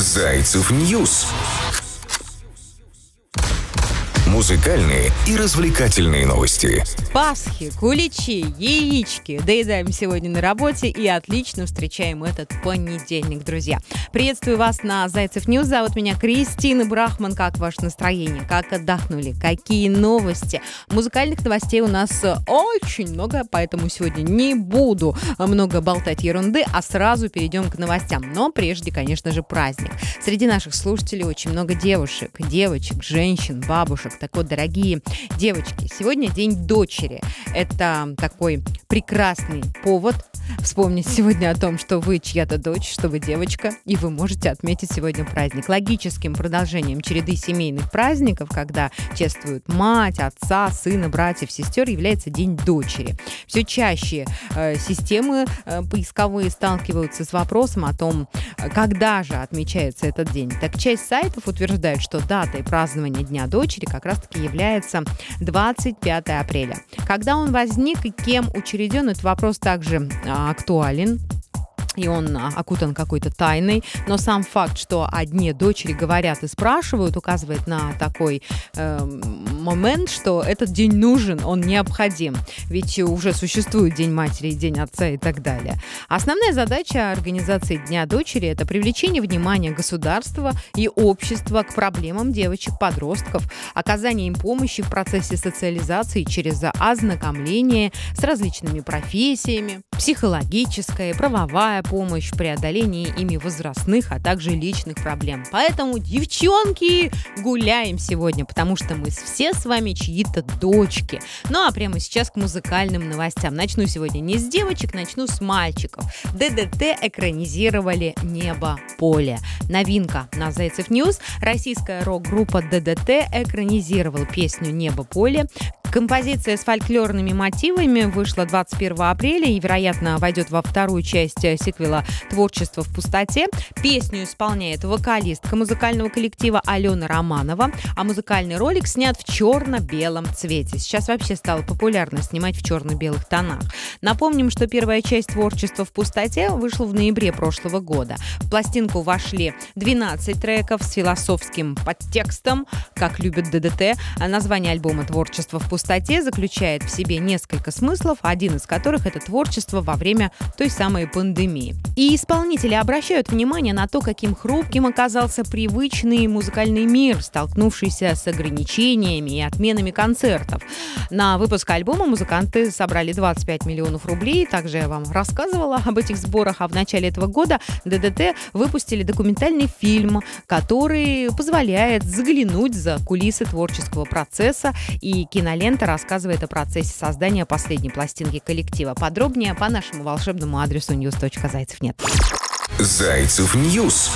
Зайцев News. Музыкальные и развлекательные новости. Пасхи, куличи, яички. Доедаем сегодня на работе и отлично встречаем этот понедельник, друзья. Приветствую вас на Зайцев News. Зовут меня Кристина Брахман. Как ваше настроение? Как отдохнули? Какие новости? Музыкальных новостей у нас очень много, поэтому сегодня не буду много болтать ерунды, а сразу перейдем к новостям. Но прежде, конечно же, праздник. Среди наших слушателей очень много девушек, девочек, женщин, бабушек, так вот, дорогие девочки, сегодня день дочери. Это такой прекрасный повод вспомнить сегодня о том, что вы чья-то дочь, что вы девочка, и вы можете отметить сегодня праздник. Логическим продолжением череды семейных праздников, когда чествуют мать, отца, сына, братьев, сестер, является День дочери. Все чаще э, системы э, поисковые сталкиваются с вопросом о том, когда же отмечается этот день. Так часть сайтов утверждает, что датой празднования Дня дочери как раз-таки является 25 апреля. Когда он возник и кем учрежден, этот вопрос также а, актуален и он а, окутан какой-то тайной, но сам факт, что одни дочери говорят и спрашивают, указывает на такой э, момент, что этот день нужен, он необходим, ведь уже существует День матери, День отца и так далее. Основная задача организации Дня дочери – это привлечение внимания государства и общества к проблемам девочек-подростков, оказание им помощи в процессе социализации через ознакомление с различными профессиями, психологическая, правовая помощь в преодолении ими возрастных, а также личных проблем. Поэтому, девчонки, гуляем сегодня, потому что мы все с вами чьи-то дочки. Ну а прямо сейчас к музыкальным новостям. Начну сегодня не с девочек, начну с мальчиков. ДДТ экранизировали «Небо, поле». Новинка на Зайцев News. Российская рок-группа ДДТ экранизировала песню «Небо, поле». Композиция с фольклорными мотивами вышла 21 апреля и, вероятно, войдет во вторую часть сиквела «Творчество в пустоте». Песню исполняет вокалистка музыкального коллектива Алена Романова, а музыкальный ролик снят в черно-белом цвете. Сейчас вообще стало популярно снимать в черно-белых тонах. Напомним, что первая часть «Творчества в пустоте» вышла в ноябре прошлого года. В пластинку вошли 12 треков с философским подтекстом, как любят ДДТ. Название альбома «Творчество в пустоте» пустоте заключает в себе несколько смыслов, один из которых это творчество во время той самой пандемии. И исполнители обращают внимание на то, каким хрупким оказался привычный музыкальный мир, столкнувшийся с ограничениями и отменами концертов. На выпуск альбома музыканты собрали 25 миллионов рублей. Также я вам рассказывала об этих сборах, а в начале этого года ДДТ выпустили документальный фильм, который позволяет заглянуть за кулисы творческого процесса и кинолента лента рассказывает о процессе создания последней пластинки коллектива. Подробнее по нашему волшебному адресу news.zaycev.net. Зайцев News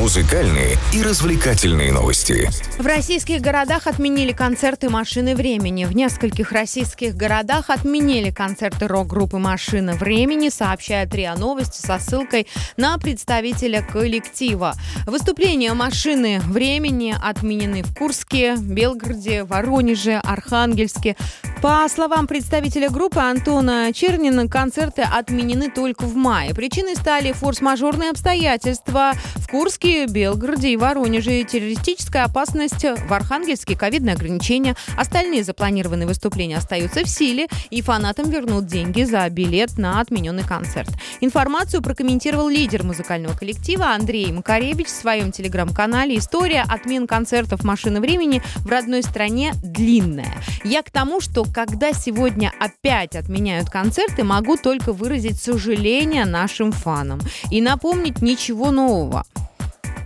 музыкальные и развлекательные новости. В российских городах отменили концерты «Машины времени». В нескольких российских городах отменили концерты рок-группы «Машина времени», сообщает РИА Новости со ссылкой на представителя коллектива. Выступления «Машины времени» отменены в Курске, Белгороде, Воронеже, Архангельске. По словам представителя группы Антона Чернина, концерты отменены только в мае. Причиной стали форс-мажорные обстоятельства. Курске Белгороде и Воронеже. Террористическая опасность в Архангельске, ковидные ограничения. Остальные запланированные выступления остаются в силе, и фанатам вернут деньги за билет на отмененный концерт. Информацию прокомментировал лидер музыкального коллектива Андрей Макаревич в своем телеграм-канале. История отмен концертов «Машины времени» в родной стране длинная. Я к тому, что когда сегодня опять отменяют концерты, могу только выразить сожаление нашим фанам и напомнить ничего нового.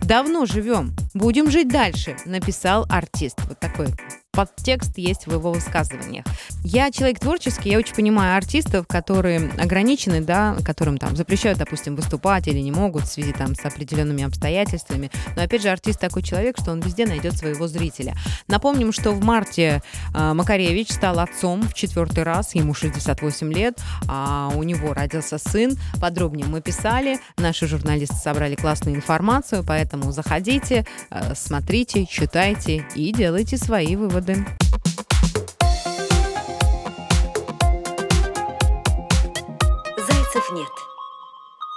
Давно живем, будем жить дальше, написал артист. Вот такой подтекст есть в его высказываниях. Я человек творческий, я очень понимаю артистов, которые ограничены, да, которым там запрещают, допустим, выступать или не могут в связи там с определенными обстоятельствами. Но опять же, артист такой человек, что он везде найдет своего зрителя. Напомним, что в марте э, Макаревич стал отцом в четвертый раз, ему 68 лет, а у него родился сын. Подробнее мы писали, наши журналисты собрали классную информацию, поэтому заходите, э, смотрите, читайте и делайте свои выводы выводы. Зайцев нет.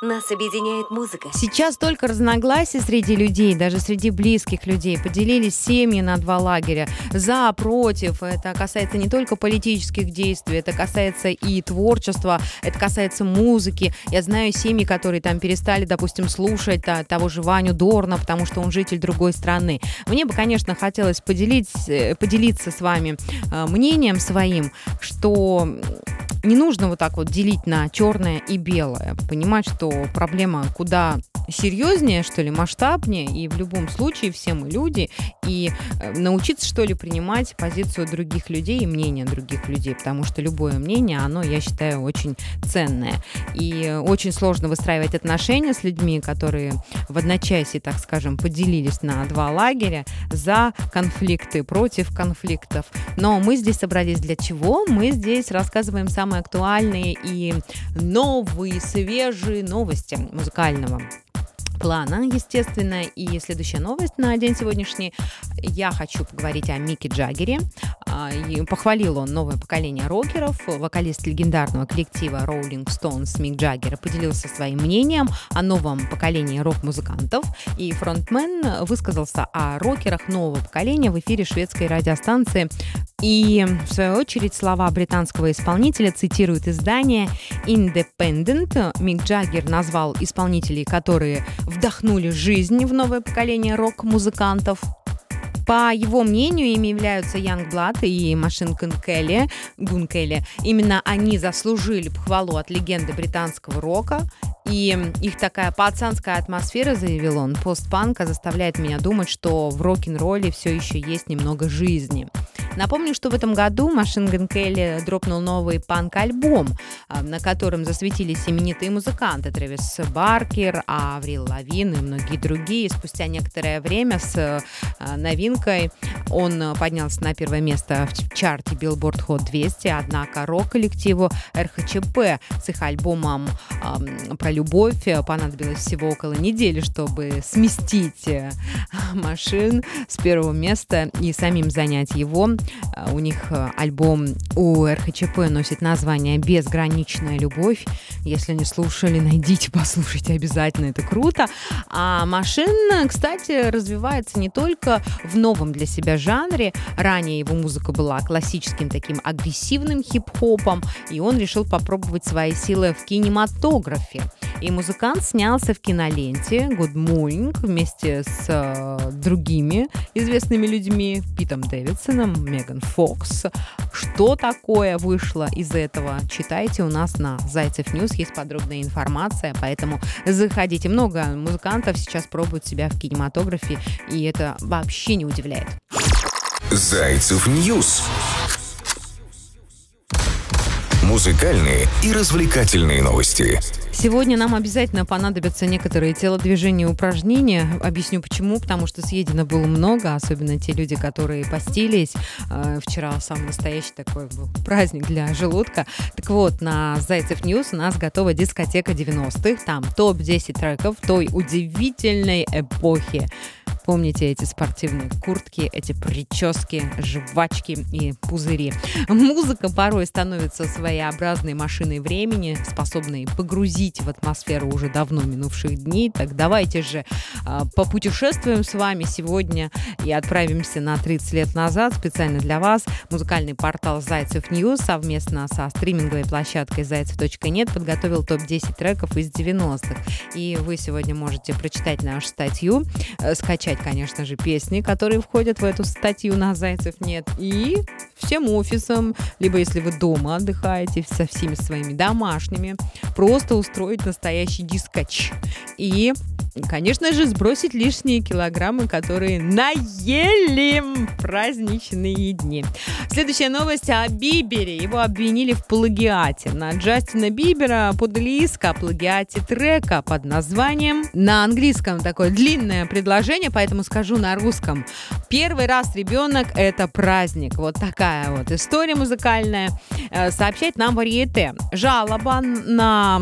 Нас объединяет музыка. Сейчас только разногласия среди людей, даже среди близких людей. Поделились семьи на два лагеря. За, против. Это касается не только политических действий, это касается и творчества, это касается музыки. Я знаю семьи, которые там перестали, допустим, слушать того же Ваню Дорна, потому что он житель другой страны. Мне бы, конечно, хотелось поделить, э, поделиться с вами э, мнением своим, что не нужно вот так вот делить на черное и белое. Понимать, что проблема куда серьезнее, что ли, масштабнее, и в любом случае все мы люди, и э, научиться, что ли, принимать позицию других людей и мнение других людей, потому что любое мнение, оно, я считаю, очень ценное. И очень сложно выстраивать отношения с людьми, которые в одночасье, так скажем, поделились на два лагеря за конфликты, против конфликтов. Но мы здесь собрались для чего? Мы здесь рассказываем самые актуальные и новые, свежие новости музыкального плана, естественно. И следующая новость на день сегодняшний. Я хочу поговорить о Мике Джаггере. А, похвалил он новое поколение рокеров. Вокалист легендарного коллектива Rolling Stones Мик Джаггер поделился своим мнением о новом поколении рок-музыкантов. И фронтмен высказался о рокерах нового поколения в эфире шведской радиостанции. И, в свою очередь, слова британского исполнителя цитирует издание Independent. Мик Джаггер назвал исполнителей, которые вдохнули жизнь в новое поколение рок-музыкантов. По его мнению, ими являются Youngblood и Машин Келли. Гун Келли. Именно они заслужили похвалу от легенды британского рока. И их такая пацанская атмосфера, заявил он, постпанка заставляет меня думать, что в рок-н-ролле все еще есть немного жизни. Напомню, что в этом году Машин Ган Келли дропнул новый панк-альбом, а, на котором засветились именитые музыканты Трэвис Баркер, Аврил Лавин и многие другие. Спустя некоторое время с а, новинкой он поднялся на первое место в чарте Billboard Hot 200, однако рок-коллективу РХЧП с их альбомом э, про любовь понадобилось всего около недели, чтобы сместить э, машин с первого места и самим занять его. Э, у них э, альбом у РХЧП носит название «Безграничная любовь». Если не слушали, найдите, послушайте обязательно, это круто. А машин, кстати, развивается не только в новом для себя жанре. Ранее его музыка была классическим таким агрессивным хип-хопом, и он решил попробовать свои силы в кинематографе. И музыкант снялся в киноленте Good Mourning вместе с э, другими известными людьми, Питом Дэвидсоном, Меган Фокс. Что такое вышло из этого, читайте у нас на Зайцев News, есть подробная информация, поэтому заходите. Много музыкантов сейчас пробуют себя в кинематографе, и это вообще не удивляет. Зайцев News. Музыкальные и развлекательные новости. Сегодня нам обязательно понадобятся некоторые телодвижения и упражнения. Объясню почему. Потому что съедено было много, особенно те люди, которые постились. Э, вчера самый настоящий такой был праздник для желудка. Так вот, на Зайцев News у нас готова дискотека 90-х. Там топ-10 треков той удивительной эпохи. Помните эти спортивные куртки, эти прически, жвачки и пузыри. Музыка порой становится своеобразной машиной времени, способной погрузить в атмосферу уже давно минувших дней. Так давайте же э, попутешествуем с вами сегодня и отправимся на 30 лет назад специально для вас. Музыкальный портал Зайцев News совместно со стриминговой площадкой zaycev.net подготовил топ-10 треков из 90-х. И вы сегодня можете прочитать нашу статью, э, скачать читать, конечно же, песни, которые входят в эту статью на Зайцев нет. И всем офисам, либо если вы дома отдыхаете со всеми своими домашними, просто устроить настоящий дискач. И конечно же, сбросить лишние килограммы, которые наели праздничные дни. Следующая новость о Бибере. Его обвинили в плагиате. На Джастина Бибера подали иск о плагиате трека под названием на английском такое длинное предложение, поэтому скажу на русском. Первый раз ребенок – это праздник. Вот такая вот история музыкальная. Э, сообщает нам Варьете. Жалоба на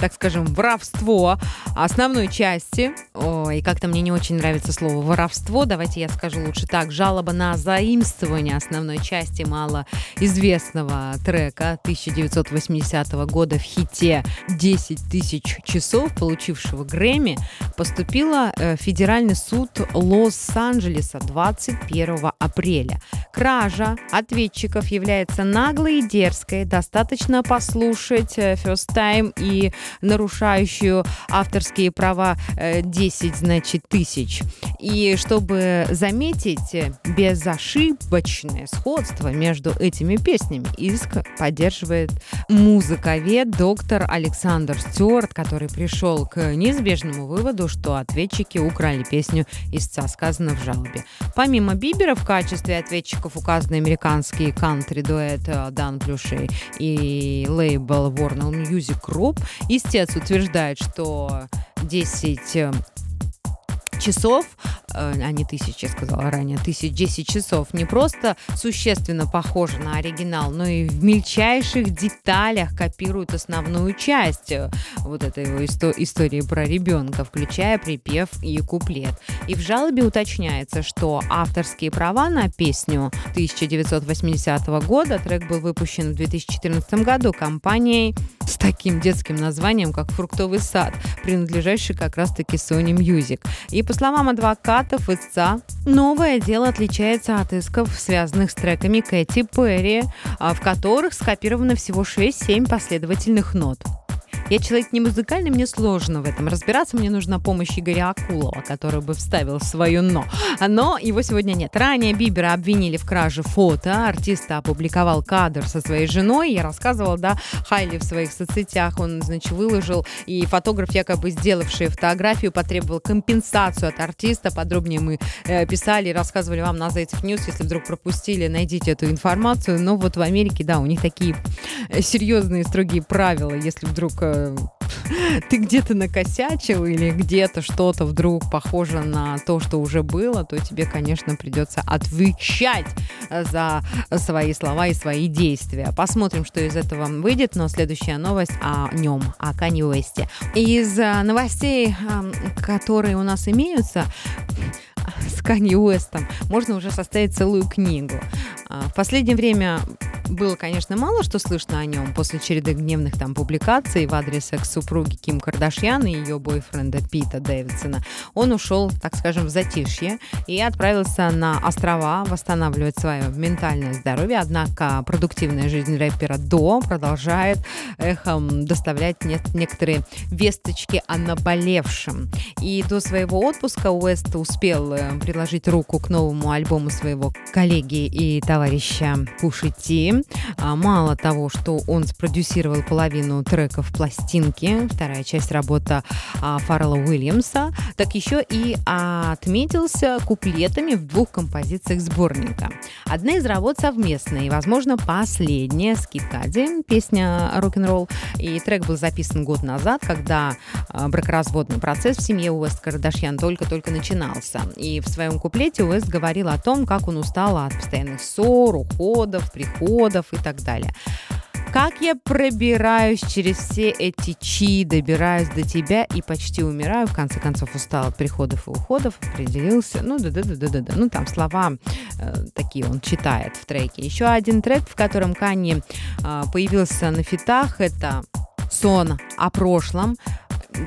так скажем, воровство основной части Ой, как-то мне не очень нравится слово воровство. Давайте я скажу лучше так. Жалоба на заимствование основной части малоизвестного трека 1980 года в хите «10 тысяч часов», получившего Грэмми, поступила в Федеральный суд Лос-Анджелеса 21 апреля. Кража ответчиков является наглой и дерзкой. Достаточно послушать э, First Time и нарушающую авторские права 10, э, значит, тысяч. И чтобы заметить безошибочное сходство между этими песнями, иск поддерживает музыковед доктор Александр Стюарт, который пришел к неизбежному выводу, что ответчики украли песню истца, сказано в жалобе. Помимо Бибера в качестве ответчиков указаны американский кантри-дуэт э, Дан Плюшей и лейбл Warner Music Group. Истец утверждает, что 10 часов, э, а не тысяч, я сказала ранее, тысяч, десять часов, не просто существенно похожи на оригинал, но и в мельчайших деталях копируют основную часть э, вот этой его исто- истории про ребенка, включая припев и куплет. И в жалобе уточняется, что авторские права на песню 1980 года, трек был выпущен в 2014 году компанией с таким детским названием, как «Фруктовый сад», принадлежащий как раз-таки Sony Music. И по словам адвокатов истца, новое дело отличается от исков, связанных с треками Кэти Перри, а, в которых скопировано всего 6-7 последовательных нот. Я человек не музыкальный, мне сложно в этом разбираться. Мне нужна помощь Игоря Акулова, который бы вставил свое «но». Но его сегодня нет. Ранее Бибера обвинили в краже фото. Артист опубликовал кадр со своей женой. Я рассказывала, да, Хайли в своих соцсетях. Он, значит, выложил. И фотограф, якобы сделавший фотографию, потребовал компенсацию от артиста. Подробнее мы э, писали и рассказывали вам на Зайцев News. Если вдруг пропустили, найдите эту информацию. Но вот в Америке, да, у них такие э, серьезные, строгие правила. Если вдруг э, ты где-то накосячил или где-то что-то вдруг похоже на то, что уже было, то тебе, конечно, придется отвечать за свои слова и свои действия. Посмотрим, что из этого выйдет, но следующая новость о нем, о Канье Уэсте. Из э, новостей, которые у нас имеются, с Канье Уэстом можно уже составить целую книгу. А, в последнее время было, конечно, мало что слышно о нем после череды гневных там публикаций в адрес экс-супруги Ким Кардашьян и ее бойфренда Пита Дэвидсона. Он ушел, так скажем, в затишье и отправился на острова восстанавливать свое ментальное здоровье. Однако продуктивная жизнь рэпера до продолжает эхом доставлять не- некоторые весточки о наболевшем. И до своего отпуска Уэст успел э, приложить руку к новому альбому своего коллеги и товарища Пуши Ти. А, мало того, что он спродюсировал половину треков пластинки, вторая часть работа а, Фаррелла Уильямса, так еще и отметился куплетами в двух композициях сборника. Одна из работ совместная и, возможно, последняя с Киткади, песня «Рок-н-ролл». И трек был записан год назад, когда а, бракоразводный процесс в семье Уэст Кардашьян только-только начинался. И в своем куплете Уэст говорил о том, как он устал от постоянных ссор, уходов, приходов, уходов и так далее. Как я пробираюсь через все эти чи, добираюсь до тебя и почти умираю, в конце концов устал от приходов и уходов, определился, ну да-да-да-да-да, ну там слова э, такие он читает в треке. Еще один трек, в котором Канни э, появился на фитах, это сон о прошлом,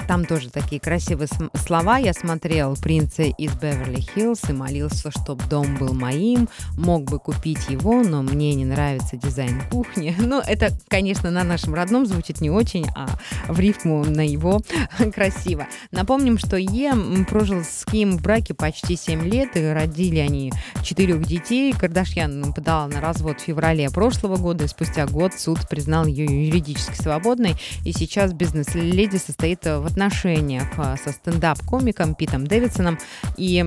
там тоже такие красивые слова. Я смотрел «Принца из Беверли-Хиллз» и молился, чтобы дом был моим. Мог бы купить его, но мне не нравится дизайн кухни. Ну, это, конечно, на нашем родном звучит не очень, а в рифму на его красиво. Напомним, что Е прожил с Ким в браке почти 7 лет, и родили они четырех детей. Кардашьян подала на развод в феврале прошлого года, и спустя год суд признал ее юридически свободной, и сейчас бизнес-леди состоит в отношениях а, со стендап-комиком Питом Дэвидсоном, и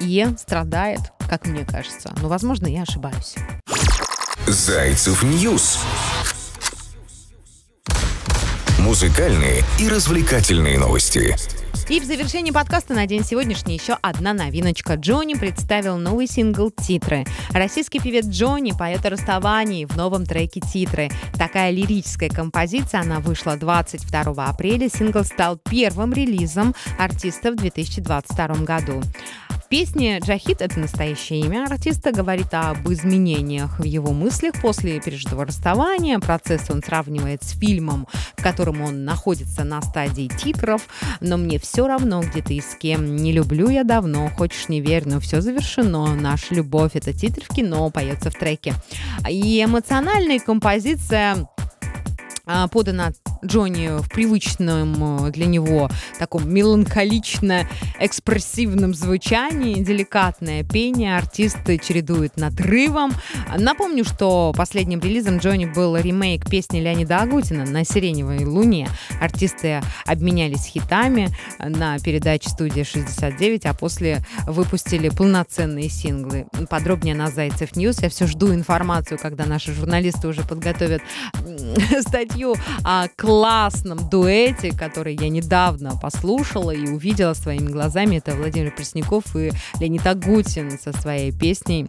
Ye страдает, как мне кажется. Но, возможно, я ошибаюсь. Зайцев News. Музыкальные и развлекательные новости. И в завершении подкаста на день сегодняшний еще одна новиночка. Jony представил новый сингл «Титры». Российский певец Jony поет о расставании в новом треке «Титры». Такая лирическая композиция, она вышла 22 апреля. Сингл стал первым релизом артиста в 2022 году песне «Джахид» — это настоящее имя артиста, говорит об изменениях в его мыслях после пережитого расставания. Процесс он сравнивает с фильмом, в котором он находится на стадии титров. Но мне все равно, где ты и с кем. Не люблю я давно, хочешь не верь, но все завершено. Наша любовь — это титр в кино, поется в треке. И эмоциональная композиция а, подана Джонни в привычном э, для него таком меланхолично-экспрессивном звучании, деликатное пение артиста чередуется с надрывом. Напомню, что последним релизом Jony был ремейк песни Леонида Агутина «На сиреневой луне». Артисты обменялись хитами на передаче «Студия 69», а после выпустили полноценные синглы. Подробнее на Зайцев News. Я все жду информацию, когда наши журналисты уже подготовят статью о классном дуэте, который я недавно послушала и увидела своими глазами. Это Владимир Пресняков и Леонид Агутин со своей песней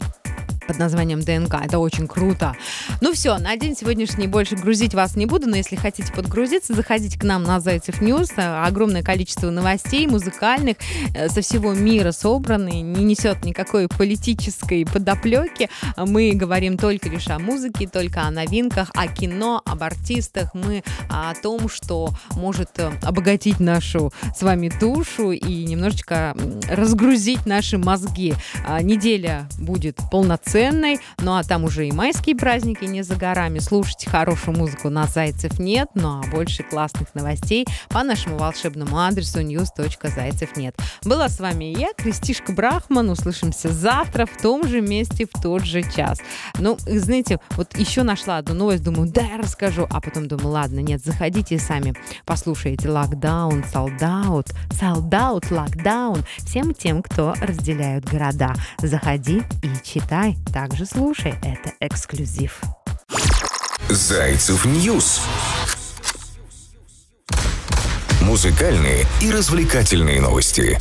под названием ДНК. Это очень круто. Ну все, на день сегодняшний больше грузить вас не буду, но если хотите подгрузиться, заходите к нам на Зайцев News. Огромное количество новостей музыкальных э, со всего мира собраны, не несет никакой политической подоплеки. Мы говорим только лишь о музыке, только о новинках, о кино, об артистах. Мы о том, что может э, обогатить нашу с вами душу и немножечко разгрузить наши мозги. А, неделя будет полноценной ценной. Ну а там уже и майские праздники не за горами. Слушайте хорошую музыку на Зайцев нет, ну а больше классных новостей по нашему волшебному адресу news.зайцев нет. Была с вами я, Кристишка Брахман. Услышимся завтра в том же месте, в тот же час. Ну, знаете, вот еще нашла одну новость, думаю, да, я расскажу. А потом думаю, ладно, нет, заходите сами, послушайте lockdown, sold out, sold out, lockdown. Всем тем, кто разделяют города. Заходи и читай. Также слушай, это эксклюзив. Зайцев News. Музыкальные и развлекательные новости.